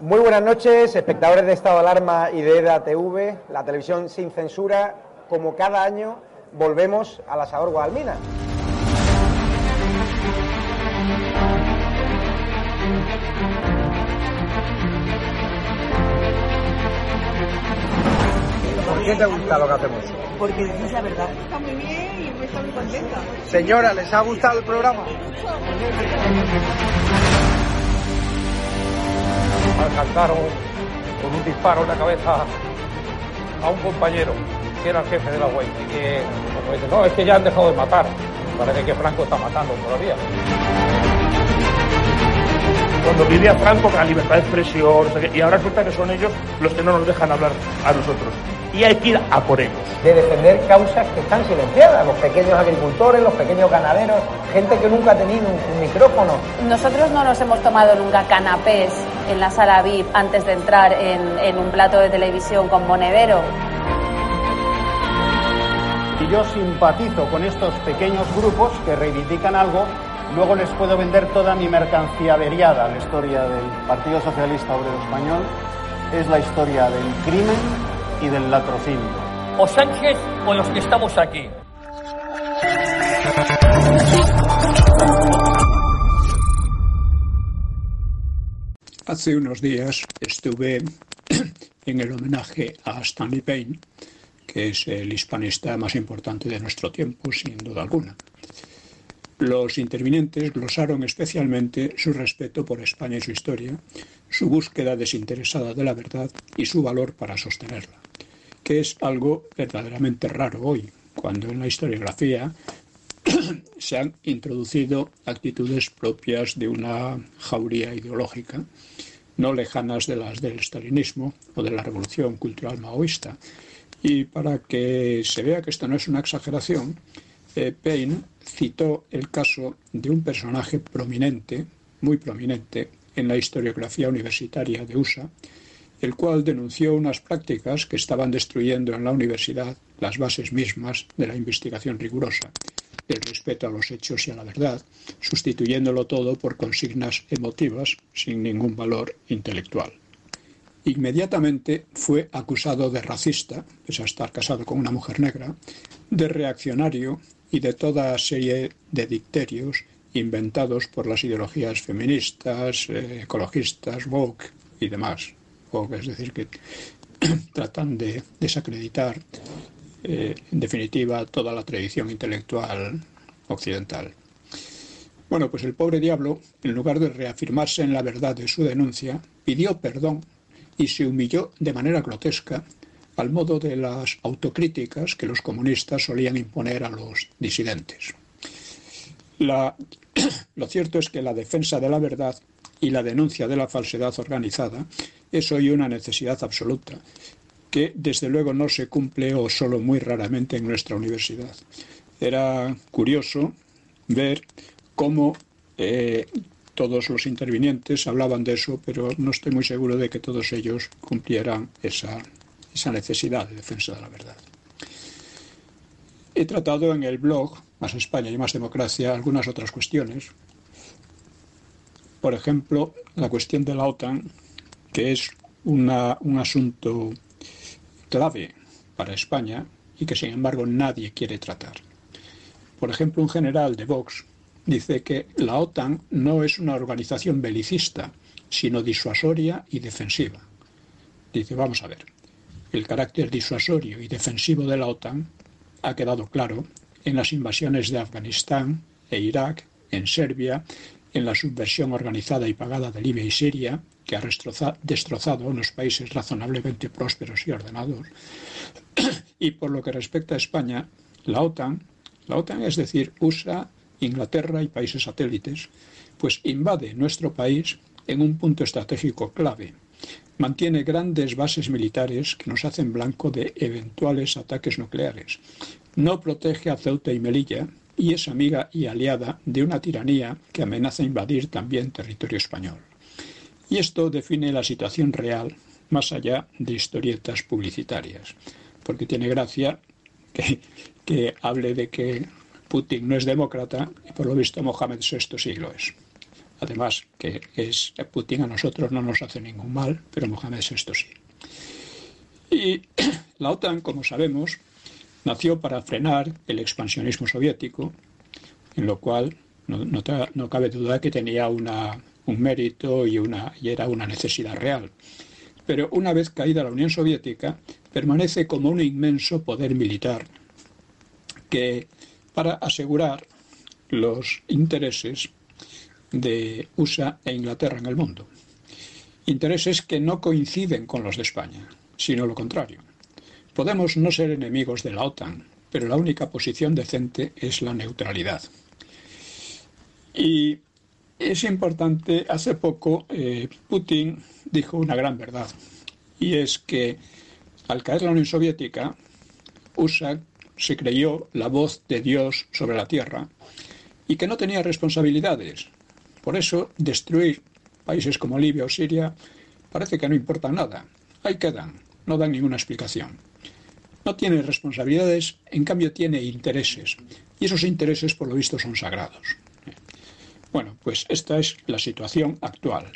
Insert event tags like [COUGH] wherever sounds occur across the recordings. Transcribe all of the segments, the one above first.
Muy buenas noches, espectadores de Estado de Alarma y de EDA TV, la televisión sin censura. Como cada año, volvemos a la Sabor Guadalmina. ¿Por qué te gusta lo que hacemos? Porque dices la verdad. Está muy bien y me está muy contenta. Señora, ¿les ha gustado el programa? alcanzaron con un disparo en la cabeza a un compañero que era el jefe de la y que como dice, no, es que ya han dejado de matar. Parece que Franco está matando todavía. Cuando vivía Franco, la libertad de expresión, no sé qué, y ahora resulta que son ellos los que no nos dejan hablar a nosotros. Y hay que ir a por ellos. De defender causas que están silenciadas, los pequeños agricultores, los pequeños ganaderos, gente que nunca ha tenido un, un micrófono. Nosotros no nos hemos tomado nunca canapés en la sala VIP antes de entrar en, en un plato de televisión con Monedero. Y yo simpatizo con estos pequeños grupos que reivindican algo, luego les puedo vender toda mi mercancía averiada. La historia del Partido Socialista Obrero Español es la historia del crimen y del latrocinio. O Sánchez o los que estamos aquí. Hace unos días estuve en el homenaje a Stanley Payne, que es el hispanista más importante de nuestro tiempo, sin duda alguna. Los intervinientes glosaron especialmente su respeto por España y su historia, su búsqueda desinteresada de la verdad y su valor para sostenerla, que es algo verdaderamente raro hoy, cuando en la historiografía [CLEARS THROAT] se han introducido actitudes propias de una jauría ideológica, no lejanas de las del stalinismo o de la revolución cultural maoísta. Y para que se vea que esto no es una exageración, eh, Payne citó el caso de un personaje prominente, muy prominente, en la historiografía universitaria de USA, el cual denunció unas prácticas que estaban destruyendo en la universidad las bases mismas de la investigación rigurosa, del respeto a los hechos y a la verdad, sustituyéndolo todo por consignas emotivas sin ningún valor intelectual. Inmediatamente fue acusado de racista, pese a estar casado con una mujer negra, de reaccionario y de toda serie de dicterios inventados por las ideologías feministas, eh, ecologistas, woke y demás. Woke, es decir, que [CLEARS THROAT] tratan de desacreditar, eh, en definitiva, toda la tradición intelectual occidental. Bueno, pues el pobre diablo, en lugar de reafirmarse en la verdad de su denuncia, pidió perdón y se humilló de manera grotesca al modo de las autocríticas que los comunistas solían imponer a los disidentes. [CLEARS THROAT] Lo cierto es que la defensa de la verdad y la denuncia de la falsedad organizada es hoy una necesidad absoluta, que desde luego no se cumple o solo muy raramente en nuestra universidad. Era curioso ver cómo eh, todos los intervinientes hablaban de eso, pero no estoy muy seguro de que todos ellos cumplieran esa, esa necesidad de defensa de la verdad. He tratado en el blog Más España y Más Democracia algunas otras cuestiones. Por ejemplo, la cuestión de la OTAN, que es un asunto clave para España y que sin embargo nadie quiere tratar. Por ejemplo, un general de Vox dice que la OTAN no es una organización belicista, sino disuasoria y defensiva. Dice, vamos a ver, el carácter disuasorio y defensivo de la OTAN ha quedado claro en las invasiones de Afganistán e Irak, en Serbia, en la subversión organizada y pagada de Libia y Siria, que ha destrozado a unos países razonablemente prósperos y ordenados. [CLEARS THROAT] Y por lo que respecta a España, la OTAN, la OTAN es decir, USA, Inglaterra y países satélites, pues invade nuestro país en un punto estratégico clave. Mantiene grandes bases militares que nos hacen blanco de eventuales ataques nucleares. No protege a Ceuta y Melilla y es amiga y aliada de una tiranía que amenaza invadir también territorio español. Y esto define la situación real más allá de historietas publicitarias, porque tiene gracia que, hable de que Putin no es demócrata y por lo visto Mohamed VI sí lo es. Además, que es Putin a nosotros no nos hace ningún mal, pero Mohamed VI sí. Y [CLEARS THROAT] la OTAN, como sabemos, nació para frenar el expansionismo soviético, en lo cual no, cabe duda que tenía una, un mérito y, una, y era una necesidad real. Pero una vez caída la Unión Soviética, permanece como un inmenso poder militar que para asegurar los intereses de USA e Inglaterra en el mundo. Intereses que no coinciden con los de España, sino lo contrario. Podemos no ser enemigos de la OTAN, pero la única posición decente es la neutralidad. Y es importante, hace poco eh, Putin dijo una gran verdad, y es que al caer la Unión Soviética, USA se creyó la voz de Dios sobre la tierra y que no tenía responsabilidades. Por eso, destruir países como Libia o Siria parece que no importa nada. Ahí quedan, no dan ninguna explicación. No tiene responsabilidades, en cambio tiene intereses. Y esos intereses, por lo visto, son sagrados. Bueno, pues esta es la situación actual.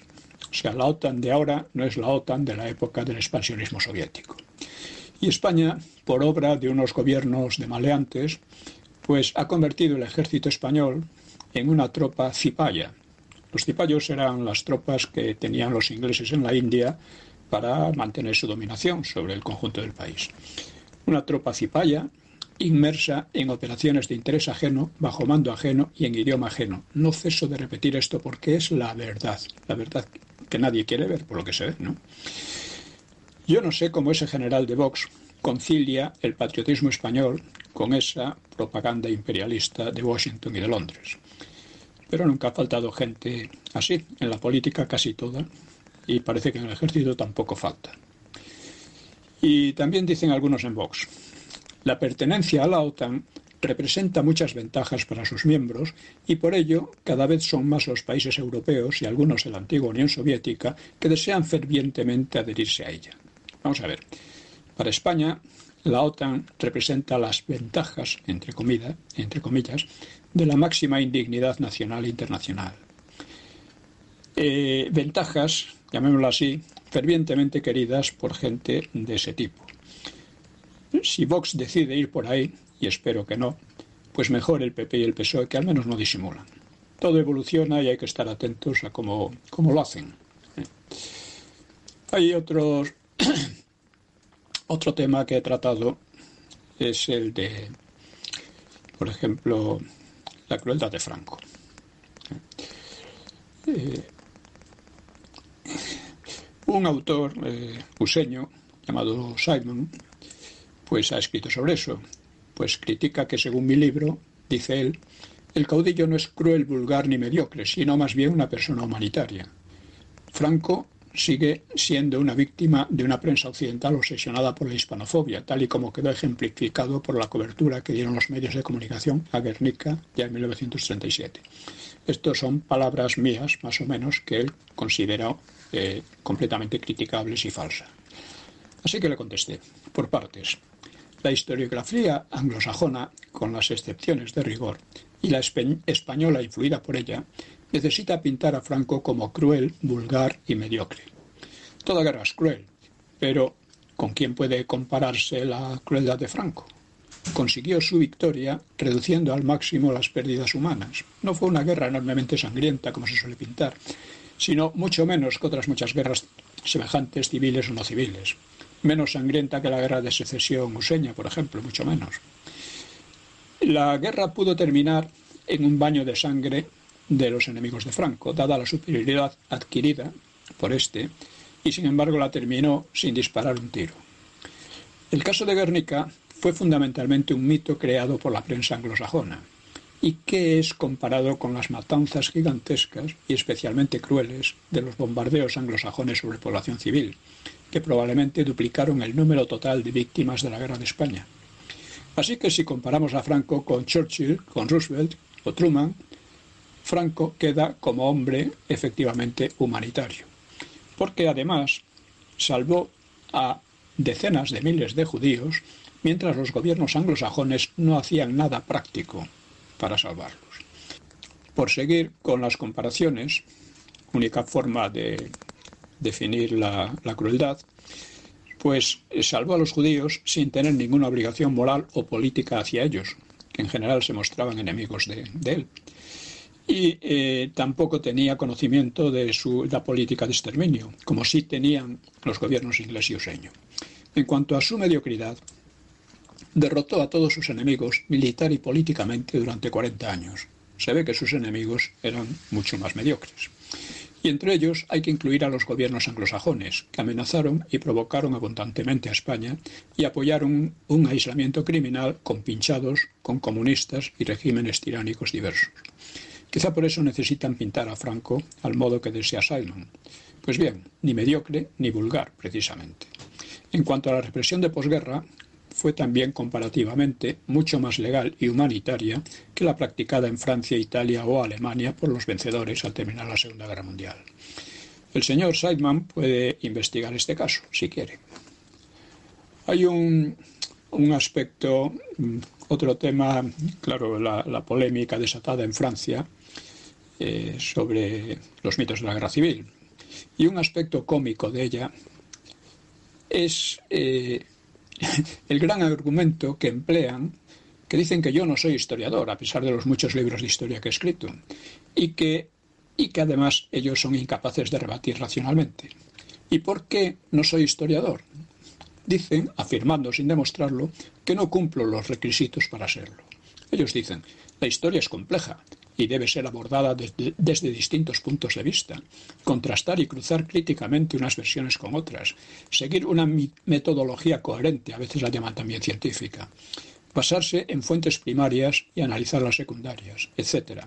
O sea, la OTAN de ahora no es la OTAN de la época del expansionismo soviético. Y España, por obra de unos gobiernos de maleantes, pues ha convertido el ejército español en una tropa cipaya. Los cipayos eran las tropas que tenían los ingleses en la India para mantener su dominación sobre el conjunto del país. Una tropa cipaya inmersa en operaciones de interés ajeno, bajo mando ajeno y en idioma ajeno. No ceso de repetir esto porque es la verdad, la verdad que nadie quiere ver, por lo que se ve, ¿no? Yo no sé cómo ese general de Vox concilia el patriotismo español con esa propaganda imperialista de Washington y de Londres. Pero nunca ha faltado gente así, en la política casi toda, y parece que en el ejército tampoco falta. Y también dicen algunos en Vox, la pertenencia a la OTAN representa muchas ventajas para sus miembros y por ello cada vez son más los países europeos y algunos de la antigua Unión Soviética que desean fervientemente adherirse a ella. Vamos a ver. Para España, la OTAN representa las ventajas, entre, entre comillas, de la máxima indignidad nacional e internacional. Eh, ventajas, llamémoslo así, fervientemente queridas por gente de ese tipo. Si Vox decide ir por ahí, y espero que no, pues mejor el PP y el PSOE que al menos no disimulan. Todo evoluciona y hay que estar atentos a cómo, cómo lo hacen. Hay otros, otro tema que he tratado es el de, por ejemplo, la crueldad de Franco. Eh, un autor eh, llamado Simon pues ha escrito sobre eso. Pues critica que según mi libro, dice él, el caudillo no es cruel, vulgar ni mediocre, sino más bien una persona humanitaria. Franco sigue siendo una víctima de una prensa occidental obsesionada por la hispanofobia, tal y como quedó ejemplificado por la cobertura que dieron los medios de comunicación a Guernica ya en 1937. Estas son palabras mías, más o menos, que él considera eh, completamente criticables y falsas. Así que le contesté, por partes. La historiografía anglosajona, con las excepciones de rigor, y la española influida por ella, necesita pintar a Franco como cruel, vulgar y mediocre. Toda guerra es cruel, pero ¿con quién puede compararse la crueldad de Franco? Consiguió su victoria reduciendo al máximo las pérdidas humanas. No fue una guerra enormemente sangrienta, como se suele pintar, sino mucho menos que otras muchas guerras semejantes, civiles o no civiles menos sangrienta que la guerra de secesión useña, por ejemplo, mucho menos. La guerra pudo terminar en un baño de sangre de los enemigos de Franco, dada la superioridad adquirida por este, y sin embargo la terminó sin disparar un tiro. El caso de Guernica fue fundamentalmente un mito creado por la prensa anglosajona, y que es comparado con las matanzas gigantescas y especialmente crueles de los bombardeos anglosajones sobre población civil, que probablemente duplicaron el número total de víctimas de la guerra de España. Así que si comparamos a Franco con Churchill, con Roosevelt o Truman, Franco queda como hombre efectivamente humanitario, porque además salvó a decenas de miles de judíos mientras los gobiernos anglosajones no hacían nada práctico. para salvarlos. Por seguir con las comparaciones, única forma de definir la, crueldad, pues salvó a los judíos sin tener ninguna obligación moral o política hacia ellos, que en general se mostraban enemigos de él. Y eh, tampoco tenía conocimiento de su, la política de exterminio, como sí tenían los gobiernos inglés y useño. En cuanto a su mediocridad, derrotó a todos sus enemigos militar y políticamente durante 40 años. Se ve que sus enemigos eran mucho más mediocres. Y entre ellos hay que incluir a los gobiernos anglosajones, que amenazaron y provocaron abundantemente a España y apoyaron un aislamiento criminal con pinchados, con comunistas y regímenes tiránicos diversos. Quizá por eso necesitan pintar a Franco al modo que desea Simon. Pues bien, ni mediocre ni vulgar, precisamente. En cuanto a la represión de posguerra, fue también comparativamente mucho más legal y humanitaria que la practicada en Francia, Italia o Alemania por los vencedores al terminar la Segunda Guerra Mundial. El señor Seidman puede investigar este caso, si quiere. Hay un, un aspecto, mm, otro tema, claro, la, polémica desatada en Francia eh, sobre los mitos de la guerra civil. Y un aspecto cómico de ella es eh, [LAUGHS] el gran argumento que emplean, que dicen que yo no soy historiador, a pesar de los muchos libros de historia que he escrito, y que, y que además ellos son incapaces de rebatir racionalmente. ¿Y por qué no soy historiador? Dicen, afirmando sin demostrarlo, que no cumplo los requisitos para serlo. Ellos dicen, la historia es compleja y debe ser abordada desde, distintos puntos de vista, contrastar y cruzar críticamente unas versiones con otras, seguir una metodología coherente, a veces la llaman también científica, basarse en fuentes primarias y analizar las secundarias, etc.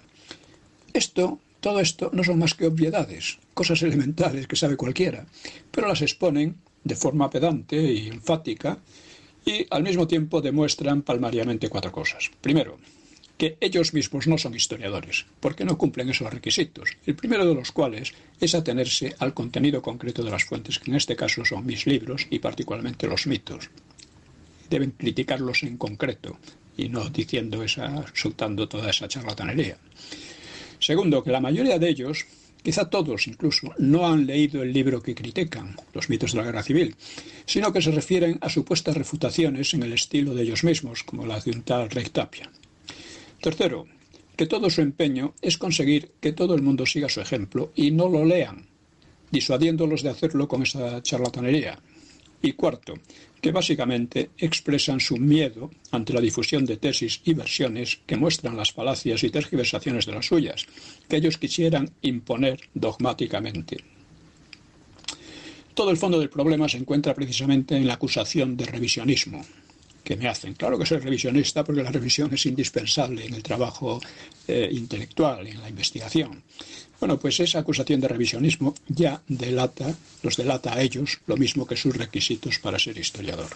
Esto, todo esto no son más que obviedades, cosas elementales que sabe cualquiera, pero las exponen de forma pedante y enfática y al mismo tiempo demuestran palmariamente cuatro cosas. Primero, que ellos mismos no son historiadores, porque no cumplen esos requisitos, el primero de los cuales es atenerse al contenido concreto de las fuentes, que en este caso son mis libros y particularmente los mitos. Deben criticarlos en concreto y no diciendo esa, soltando toda esa charlatanería. Segundo, que la mayoría de ellos, quizá todos incluso, no han leído el libro que critican, los mitos de la guerra civil, sino que se refieren a supuestas refutaciones en el estilo de ellos mismos, como la de un tal. Tercero, que todo su empeño es conseguir que todo el mundo siga su ejemplo y no lo lean, disuadiéndolos de hacerlo con esa charlatanería. Y cuarto, que básicamente expresan su miedo ante la difusión de tesis y versiones que muestran las falacias y tergiversaciones de las suyas, que ellos quisieran imponer dogmáticamente. Todo el fondo del problema se encuentra precisamente en la acusación de revisionismo, que me hacen. Claro que soy revisionista porque la revisión es indispensable en el trabajo eh, intelectual, en la investigación. Bueno, pues esa acusación de revisionismo ya delata, los delata a ellos lo mismo que sus requisitos para ser historiador.